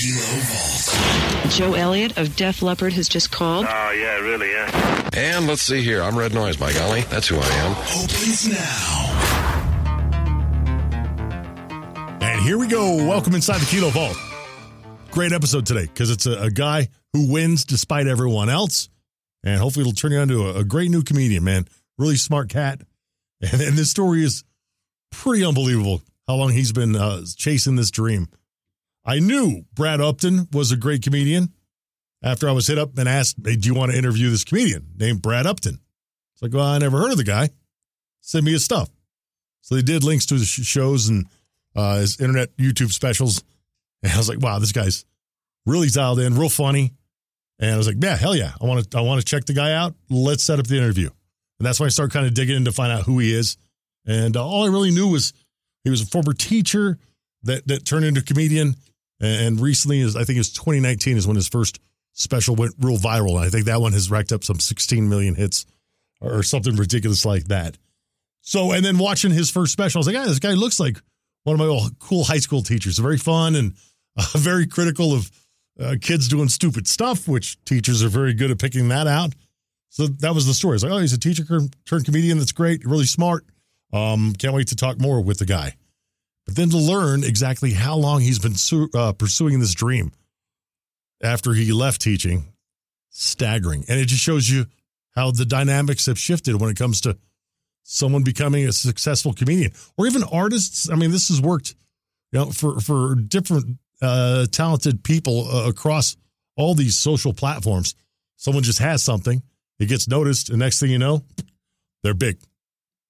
Kilo Vault. Joe Elliott of Def Leppard has just called. Oh, yeah, really, yeah. And let's see here. I'm Red Noise, by golly. That's who I am. Opens now. And here we go. Welcome inside the Kilo Vault. Great episode today because it's a, a guy who wins despite everyone else. And hopefully it'll turn you into a, a great new comedian, man. Really smart cat. And, and this story is pretty unbelievable how long he's been uh, chasing this dream. I knew Brad Upton was a great comedian after I was hit up and asked, hey, do you want to interview this comedian named Brad Upton? It's like, well, I never heard of the guy. Send me his stuff. So they did links to his shows and uh, his internet YouTube specials. And I was like, wow, this guy's really dialed in, real funny. And I was like, yeah, hell yeah. I want to I want to check the guy out. Let's set up the interview. And that's when I started kind of digging in to find out who he is. And uh, all I really knew was he was a former teacher that that turned into a comedian. And recently is I think it was 2019 is when his first special went real viral. And I think that one has racked up some 16 million hits or something ridiculous like that. So, and then watching his first special, I was like, yeah, this guy looks like one of my old cool high school teachers. Very fun and uh, very critical of uh, kids doing stupid stuff, which teachers are very good at picking that out. So that was the story. It's like, oh, he's a teacher turned comedian. That's great. Really smart. Um, can't wait to talk more with the guy. But then to learn exactly how long he's been su- uh, pursuing this dream after he left teaching, staggering. And it just shows you how the dynamics have shifted when it comes to someone becoming a successful comedian or even artists. I mean, this has worked, you know, for for different uh, talented people uh, across all these social platforms. Someone just has something, it gets noticed, and next thing you know, they're big.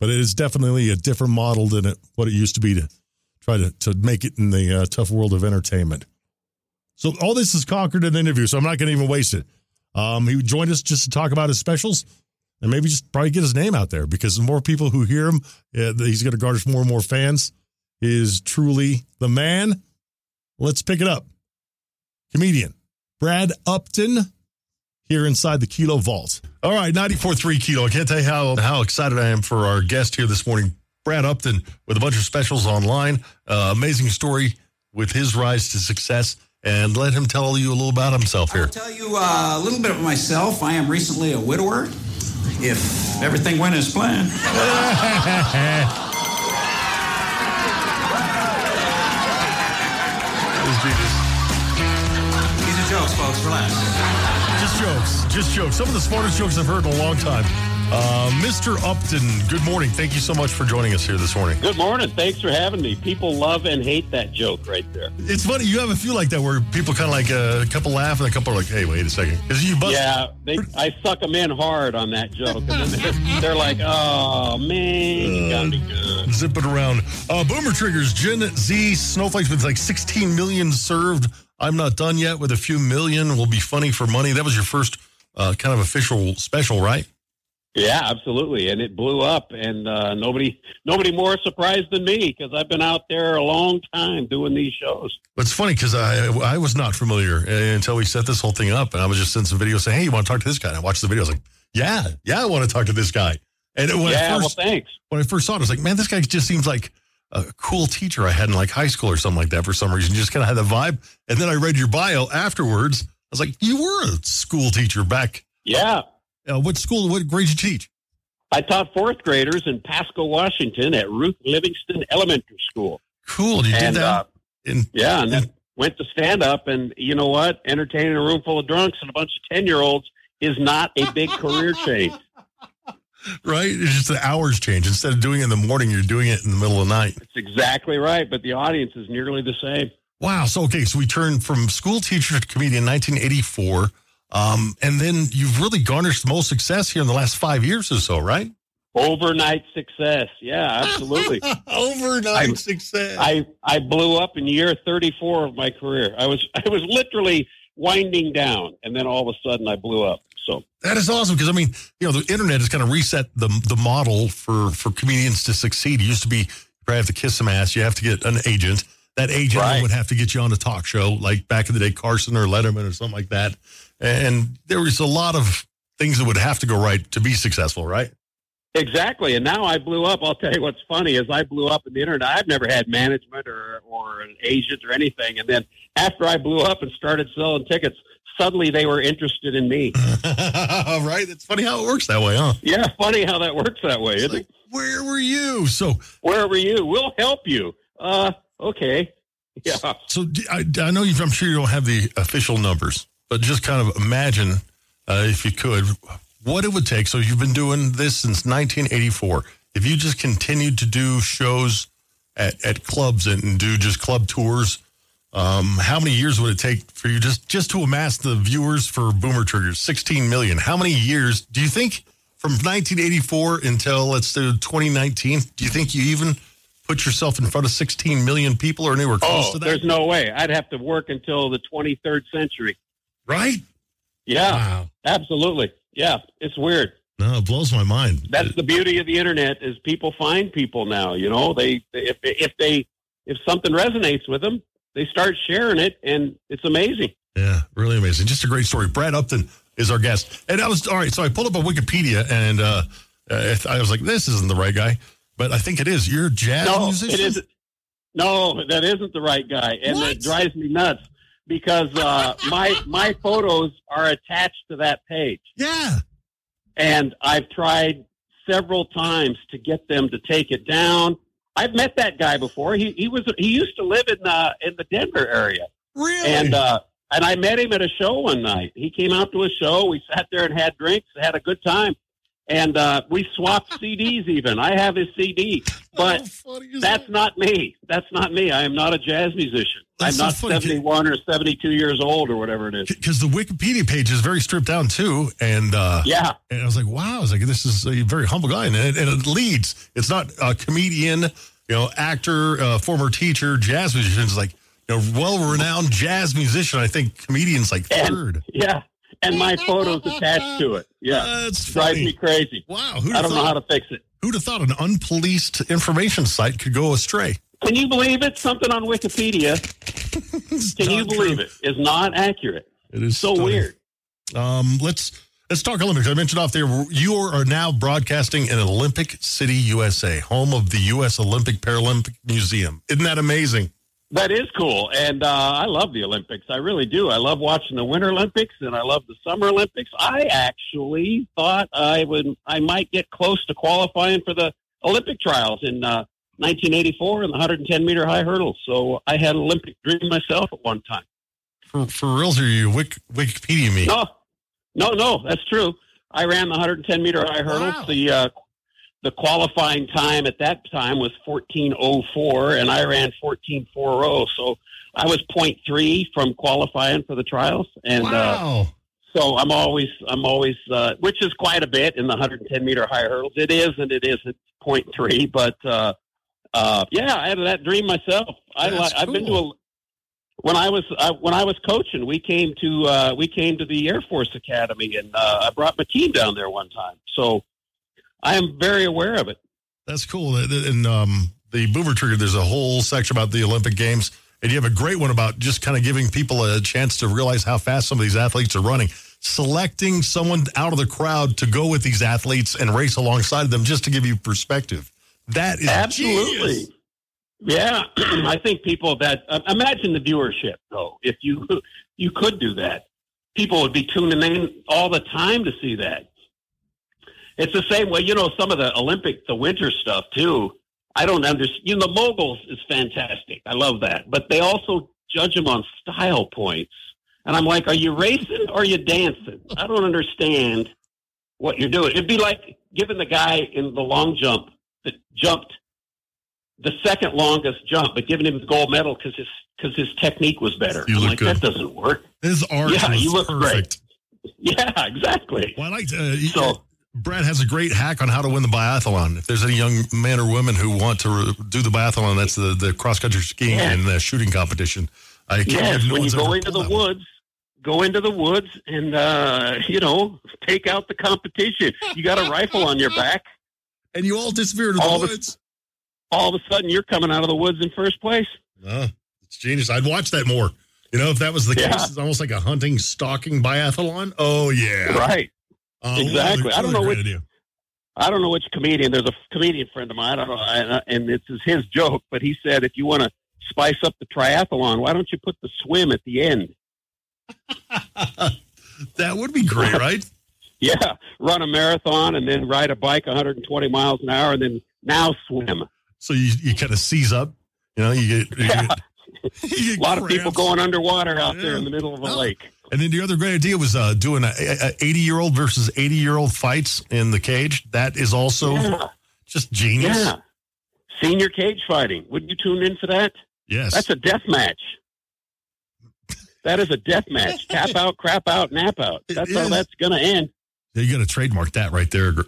But it is definitely a different model than it, what it used to be to try to to make it in the uh, tough world of entertainment. So all this is conquered in an interview, so I'm not going to even waste it. Um, he joined us just to talk about his specials and maybe just probably get his name out there because the more people who hear him, uh, he's going to garner more and more fans. Is truly the man. Let's pick it up. Comedian Brad Upton here inside the Kilo Vault. All right, 94.3 Kilo. I can't tell you how, how excited I am for our guest here this morning, Brad Upton, with a bunch of specials online. Uh, amazing story with his rise to success. And let him tell you a little about himself here. I'll tell you uh, a little bit of myself. I am recently a widower. If everything went as planned. These are jokes, folks. Relax. Just jokes. Just jokes. Some of the smartest jokes I've heard in a long time. Uh, Mr. Upton, good morning. Thank you so much for joining us here this morning. Good morning. Thanks for having me. People love and hate that joke right there. It's funny. You have a few like that where people kind of like uh, a couple laugh and a couple are like, hey, wait a second. You bust. Yeah, they, I suck them in hard on that joke. And then they're, they're like, oh, man, you got me good. Zip it around. Uh, Boomer Triggers, Gen Z Snowflakes with like 16 million served. I'm not done yet with a few million. Will be funny for money. That was your first uh, kind of official special, right? Yeah, absolutely, and it blew up, and uh, nobody nobody more surprised than me because I've been out there a long time doing these shows. It's funny because I I was not familiar until we set this whole thing up, and I was just sending some videos saying, "Hey, you want to talk to this guy?" And I watched the video. I was like, "Yeah, yeah, I want to talk to this guy." And when yeah, I first, well, thanks. When I first saw it, I was like, "Man, this guy just seems like a cool teacher I had in like high school or something like that for some reason." Just kind of had the vibe. And then I read your bio afterwards. I was like, "You were a school teacher back." Yeah. Uh, what school? What grade did you teach? I taught fourth graders in Pasco, Washington at Ruth Livingston Elementary School. Cool. You and, did that? Uh, in, yeah, and then went to stand up, and you know what? Entertaining a room full of drunks and a bunch of 10 year olds is not a big career change. Right? It's just the hours change. Instead of doing it in the morning, you're doing it in the middle of the night. That's exactly right, but the audience is nearly the same. Wow. So, okay, so we turned from school teacher to comedian in 1984. Um, and then you've really garnished the most success here in the last five years or so, right? Overnight success. Yeah, absolutely. Overnight I- success. I, I blew up in year 34 of my career. I was I was literally winding down, and then all of a sudden I blew up. So that is awesome because I mean, you know, the internet has kind of reset the the model for for comedians to succeed. It used to be you probably have to kiss some ass, you have to get an agent. That agent Right. would have to get you on a talk show, like back in the day, Carson or Letterman or something like that. And there was a lot of things that would have to go right to be successful, right? Exactly. And now I blew up. I'll tell you what's funny is I blew up in the internet. I've never had management or, or an agent or anything. And then after I blew up and started selling tickets, suddenly they were interested in me. right? It's funny how it works that way, huh? yeah, funny how that works that way. Isn't Like, it? where were you? So, Where were you? We'll help you. Uh, okay. Yeah. so I know you. I'm sure you don't have the official numbers, but just kind of imagine, uh, if you could, what it would take. So you've been doing this since 1984. If you just continued to do shows at, at clubs and do just club tours, um, how many years would it take for you just just to amass the viewers for Boomer Triggers? 16 million. How many years do you think from 1984 until let's do 2019? Do you think you even put yourself in front of 16 million people or anywhere close Oh, to that? there's no way. I'd have to work until the 23rd century. Right? Yeah, Wow. absolutely. Yeah, it's weird. No, it blows my mind. That's the beauty of the internet is people find people now. You know, they if if they if something resonates with them, they start sharing it, and it's amazing. Yeah, really amazing. Just a great story. Brad Upton is our guest. And I was, all right, so I pulled up a Wikipedia and uh, I was like, this isn't the right guy. But I think it is. You're a jazz No, musician? it isn't. No, that isn't the right guy, and What? it drives me nuts because uh, my my photos are attached to that page, Yeah. and I've tried several times to get them to take it down. I've met that guy before. He he was he used to live in uh, in the Denver area, Really? and uh, and I met him at a show one night. He came out to a show. We sat there and had drinks, had a good time, and uh, we swapped CDs. Even I have his CD, but is that's that? not me. That's not me. I am not a jazz musician. That's I'm not funny. 71 or 72 years old or whatever it is. Because the Wikipedia page is very stripped down too, and uh, Yeah. and I was like, wow, I was like, this is a very humble guy, and it, and it leads. It's not a comedian, you know, actor, uh, former teacher, jazz musician. It's like you know, well-renowned jazz musician. I think comedian's like And, third. yeah. And my photos attached to it. Yeah. That's Drives funny. me crazy. Wow, who'd I don't know how to fix it. who'd have thought an unpoliced information site could go astray? Can you believe it? Something on Wikipedia, can you believe true. it, is not accurate. It is So stunning. weird. Um, let's let's talk Olympics. I mentioned off there you are now broadcasting in Olympic City, USA, home of the U.S. Olympic Paralympic Museum. Isn't that amazing? That is cool. And uh, I love the Olympics. I really do. I love watching the Winter Olympics and I love the Summer Olympics. I actually thought I would I might get close to qualifying for the Olympic trials in uh, 1984 in the 110 meter high hurdle. So I had an Olympic dream myself at one time. For for reals, are you Wik, Wikipedia me? No, no, no, that's true. I ran the 110 meter high hurdle. Wow. The uh, the qualifying time at that time was 14:04, and I ran 14:40. So I was 0.3 from qualifying for the trials, and uh, wow. so I'm always I'm always uh, which is quite a bit in the 110 meter high hurdles. It is and it isn't 0.3, but uh, uh, yeah, I had that dream myself. I That's I've been to a when I was uh, when I was coaching, we came to uh, we came to the Air Force Academy, and uh, I brought my team down there one time. So I am very aware of it. That's cool. In um, the Boomer Trigger, there's a whole section about the Olympic Games, and you have a great one about just kind of giving people a chance to realize how fast some of these athletes are running. Selecting someone out of the crowd to go with these athletes and race alongside them, just to give you perspective. That is Absolutely. genius. Yeah, I think people that uh, imagine the viewership though. If you you could do that, people would be tuning in all the time to see that. It's the same way, you know, some of the Olympic, the winter stuff too. I don't understand. You know, the moguls is fantastic. I love that, but they also judge them on style points, and I'm like, are you racing or are you dancing? I don't understand what you're doing. It'd be like giving the guy in the long jump that jumped the second longest jump, but giving him the gold medal because his because his technique was better. You I'm look like, good. that doesn't work. His art Yeah, was you look perfect. Yeah, exactly. Well, I like to, uh, So- Brad has a great hack on how to win the biathlon. If there's any young men or women who want to re- do the biathlon, that's the, the cross country skiing Yeah. and the shooting competition. I can't Yes, no when you go into the woods, go into the woods and uh, you know take out the competition. You got a rifle on your back. and you all disappear in the All the- woods. All of a sudden, you're coming out of the woods in first place. Oh, it's genius. I'd watch that more. You know, if that was the Yeah. case, it's almost like a hunting, stalking biathlon. Oh yeah, Right. Uh, Exactly. I don't know which-. I don't know which comedian. There's a comedian friend of mine. I don't know, and, and this is his joke. But he said, if you want to spice up the triathlon, why don't you put the swim at the end? That would be great, right? Yeah, run a marathon and then ride a bike 120 miles an hour, and then now swim. So you you kind of seize up. You know, you get, you Yeah. you get A lot of people going underwater out there in the middle of a Oh. lake. And then the other great idea was uh, doing a, a 80 year old versus 80 year old fights in the cage. That is also Yeah. just genius. Yeah. Senior cage fighting. Would you tune in for that? Yes. That's a death match. That is a death match. Tap out, crap out, nap out. That's how that's going to end. you got to trademark that right there. Gr-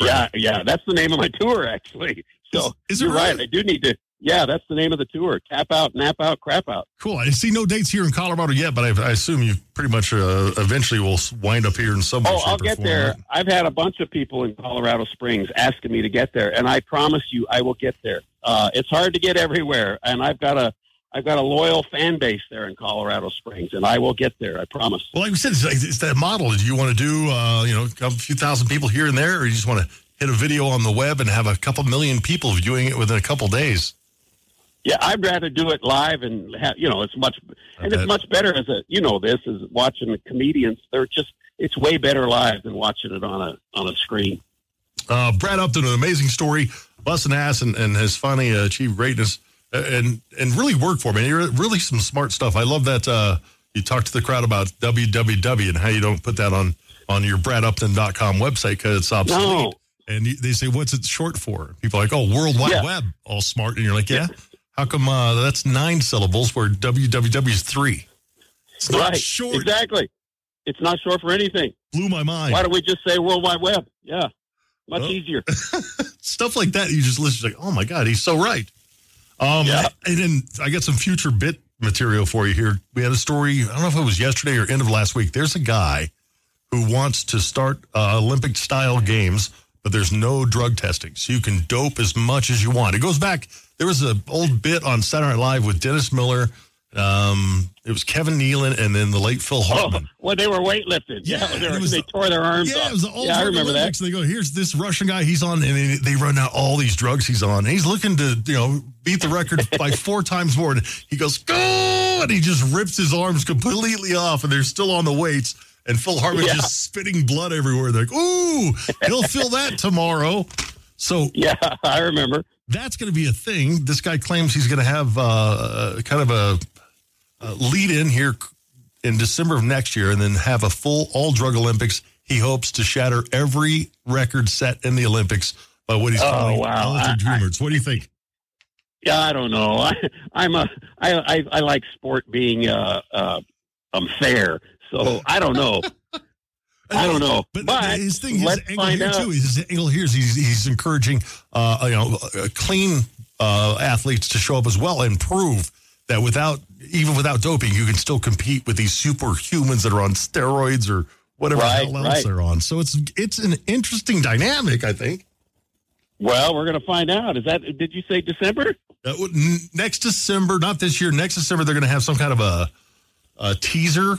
Yeah, yeah. That's the name of my tour, actually. So Is- is it you're right. really? I do need to. Yeah, that's the name of the tour. Cap out, nap out, crap out. Cool. I see no dates here in Colorado yet, but I, I assume you pretty much uh, eventually will wind up here in some way. Oh, I'll get there. right? I've had a bunch of people in Colorado Springs asking me to get there, and I promise you, I will get there. Uh, it's hard to get everywhere, and I've got a I've got a loyal fan base there in Colorado Springs, and I will get there. I promise. Well, like we said, it's, like- it's that model. Do you want to do, uh, you know, a few thousand people here and there, or you just want to hit a video on the web and have a couple million people viewing it within a couple days? Yeah, I'd rather do it live, and have, you know, it's much and it's much better as a you know this is watching the comedians. They're just it's way better live than watching it on a on a screen. Uh, Brad Upton, an amazing story, busting ass and, and has finally achieved greatness uh, and and really worked for me. Really some smart stuff. I love that uh, you talked to the crowd about www and how you don't put that on on your bradupton.com website because it's obsolete. No. And you, they say, what's it short for? People are like, oh, World Wide Yeah. Web, all smart. And you're like, yeah. How come uh, that's nine syllables where www is three? It's not right, short. exactly. It's not short for anything. Blew my mind. Why don't we just say World Wide Web? Yeah, much Oh. easier. stuff like that. You just listen, like, oh my god, he's so right. Um, Yeah. and then I got some future bit material for you here. We had a story. I don't know if it was yesterday or end of last week. There's a guy who wants to start uh, Olympic style games, but there's no drug testing, so you can dope as much as you want. It goes back. There was an old bit on Saturday Night Live with Dennis Miller. Um, it was Kevin Nealon and then the late Phil Oh, Hartman. when they were weightlifting. Yeah, Yeah, they, was they the- tore their arms Yeah, off. it was the old yeah, I remember that. They go, here's this Russian guy. He's on, and they, they run out all these drugs he's on. And he's looking to, you know, beat the record by four times more. And he goes, go! And he just rips his arms completely off, and they're still on the weights. And Phil Hartman Yeah. just spitting blood everywhere. They're like, ooh, he'll feel that tomorrow. So Yeah, I remember. that's going to be a thing. This guy claims he's going to have uh, kind of a, a lead in here in December of next year and then have a full all drug Olympics. He hopes to shatter every record set in the Olympics by what he's Oh, calling wow. I- What do you think? Yeah, I don't know. I, I'm a I, I I like sport being uh uh um fair. So I don't know. I don't know. But, But, his thing, his angle here out. too. His angle here is he's, he's encouraging, uh, you know, uh, clean uh, athletes to show up as well and prove that without even without doping, you can still compete with these superhumans that are on steroids or whatever Right, the hell else right. they're on. So it's it's an interesting dynamic, I think. Well, we're going to find out. Is that? Did you say December? Uh, next December, not this year, next December, they're going to have some kind of a, a teaser.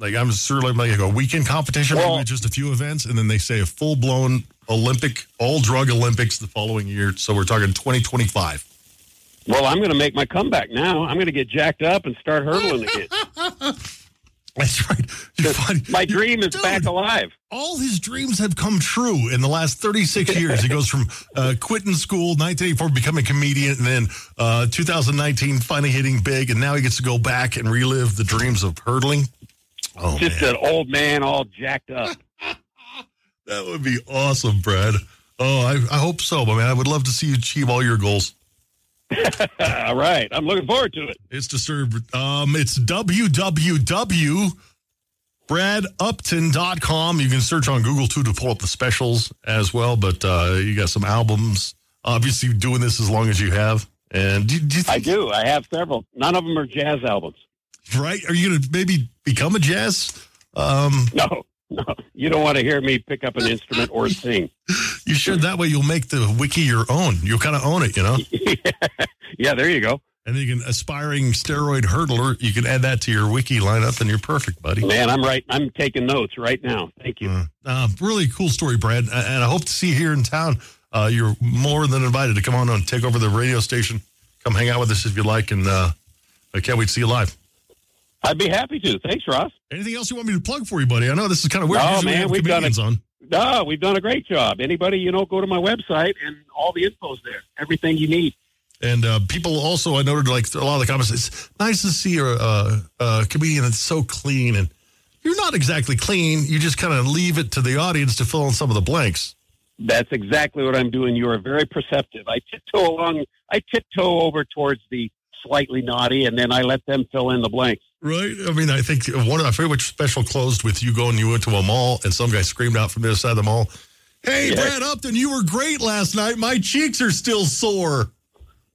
Like I'm sure like, like a weekend competition, Well- maybe just a few events, and then they say a full blown Olympic, all drug Olympics the following year. So we're talking 2025. Well, I'm going to make my comeback now. I'm going to get jacked up and start hurdling again. That's right. My dream is dude, back alive. All his dreams have come true in the last 36 years. He goes from uh, quitting school, 1984, becoming a comedian, and then uh, 2019, finally hitting big, and now he gets to go back and relive the dreams of hurdling. Oh, Just man. an old man all jacked up. That would be awesome, Brad. Oh, I, I hope so. But man, I would love to see you achieve all your goals. all right. I'm looking forward to it. It's disturbed. Um, it's www.bradupton.com. You can search on Google too to pull up the specials as well. But uh, you got some albums. Obviously, doing this as long as you have. And do, do you I do. I have several. None of them are jazz albums. Right? Are you going to maybe become a jazz? Um, No, no. You don't want to hear me pick up an instrument or sing. you should. That way, you'll make the wiki your own. You'll kind of own it, you know. yeah, there you go. And then you can aspiring steroid hurdler. You can add that to your wiki lineup, and you're perfect, buddy. Man, I'm right. I'm taking notes right now. Thank you. Uh, uh, really cool story, Brad. And I hope to see you here in town. Uh, you're more than invited to come on and take over the radio station. Come hang out with us if you like, and uh, I can't wait to see you live. I'd be happy to. Thanks, Ross. Anything else you want me to plug for you, buddy? I know this is kind of weird. Oh, man, we've done comedians on. No, we've done a great job. Anybody, you know, go to my website and all the info's there. Everything you need. And uh, people also, I noted like a lot of the comments. It's nice to see a, a, a comedian that's so clean, and you're not exactly clean. You just kind of leave it to the audience to fill in some of the blanks. That's exactly what I'm doing. You are very perceptive. I tiptoe along. I tiptoe over towards the slightly naughty, and then I let them fill in the blanks. Right. I mean, I think one of I forget which special closed with you going. You went to a mall, and some guy screamed out from the other side of the mall, "Hey, Yeah. Brad Upton, you were great last night. My cheeks are still sore."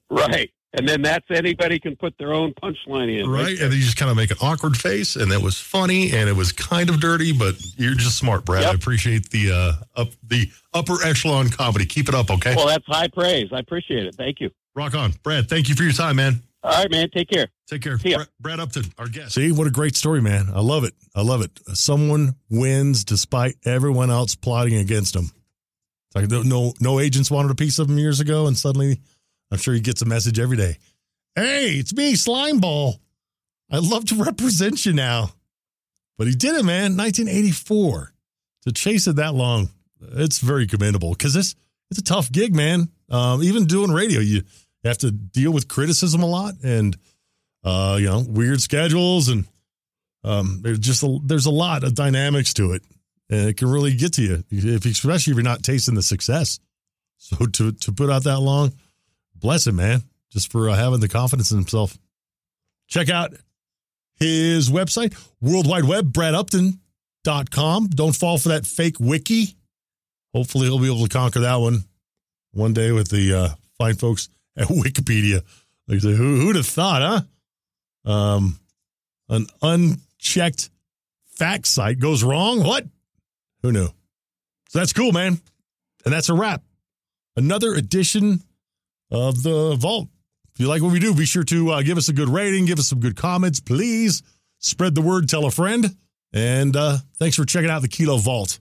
Right. And then that's anybody can put their own punchline in. Right. And then you just kind of make an awkward face, and that was funny, and it was kind of dirty, but you're just smart, Brad. Yep. I appreciate the uh, up the upper echelon comedy. Keep it up, okay? Well, that's high praise. I appreciate it. Thank you. Rock on, Brad. Thank you for your time, man. All right, man. Take care. Take care. See ya. Brad, Brad Upton, our guest. See, what a great story, man. I love it. I love it. Someone wins despite everyone else plotting against him. It's like no no agents wanted a piece of him years ago, and suddenly I'm sure he gets a message every day. Hey, it's me, Slimeball. I'd love to represent you now. But he did it, man. 1984. To chase it that long, it's very commendable because it's it's a tough gig, man. Um, even doing radio, you have to deal with criticism a lot and uh, you know weird schedules and um, there's just a, there's a lot of dynamics to it, and it can really get to you, if especially if you're not tasting the success. So to to put out that long, bless him, man, just for uh, having the confidence in himself. Check out his website, World Wide Web, BradUpton.com. Don't fall for that fake wiki. Hopefully, he'll be able to conquer that one one day with the uh, fine folks at Wikipedia. Like, who, who'd have thought, huh? Um, an unchecked fact site goes wrong. What? Who knew? So that's cool, man. And that's a wrap. Another edition of the Vault. If you like what we do, be sure to uh, give us a good rating, give us some good comments, please. Spread the word, tell a friend. And uh, thanks for checking out the Kilo Vault.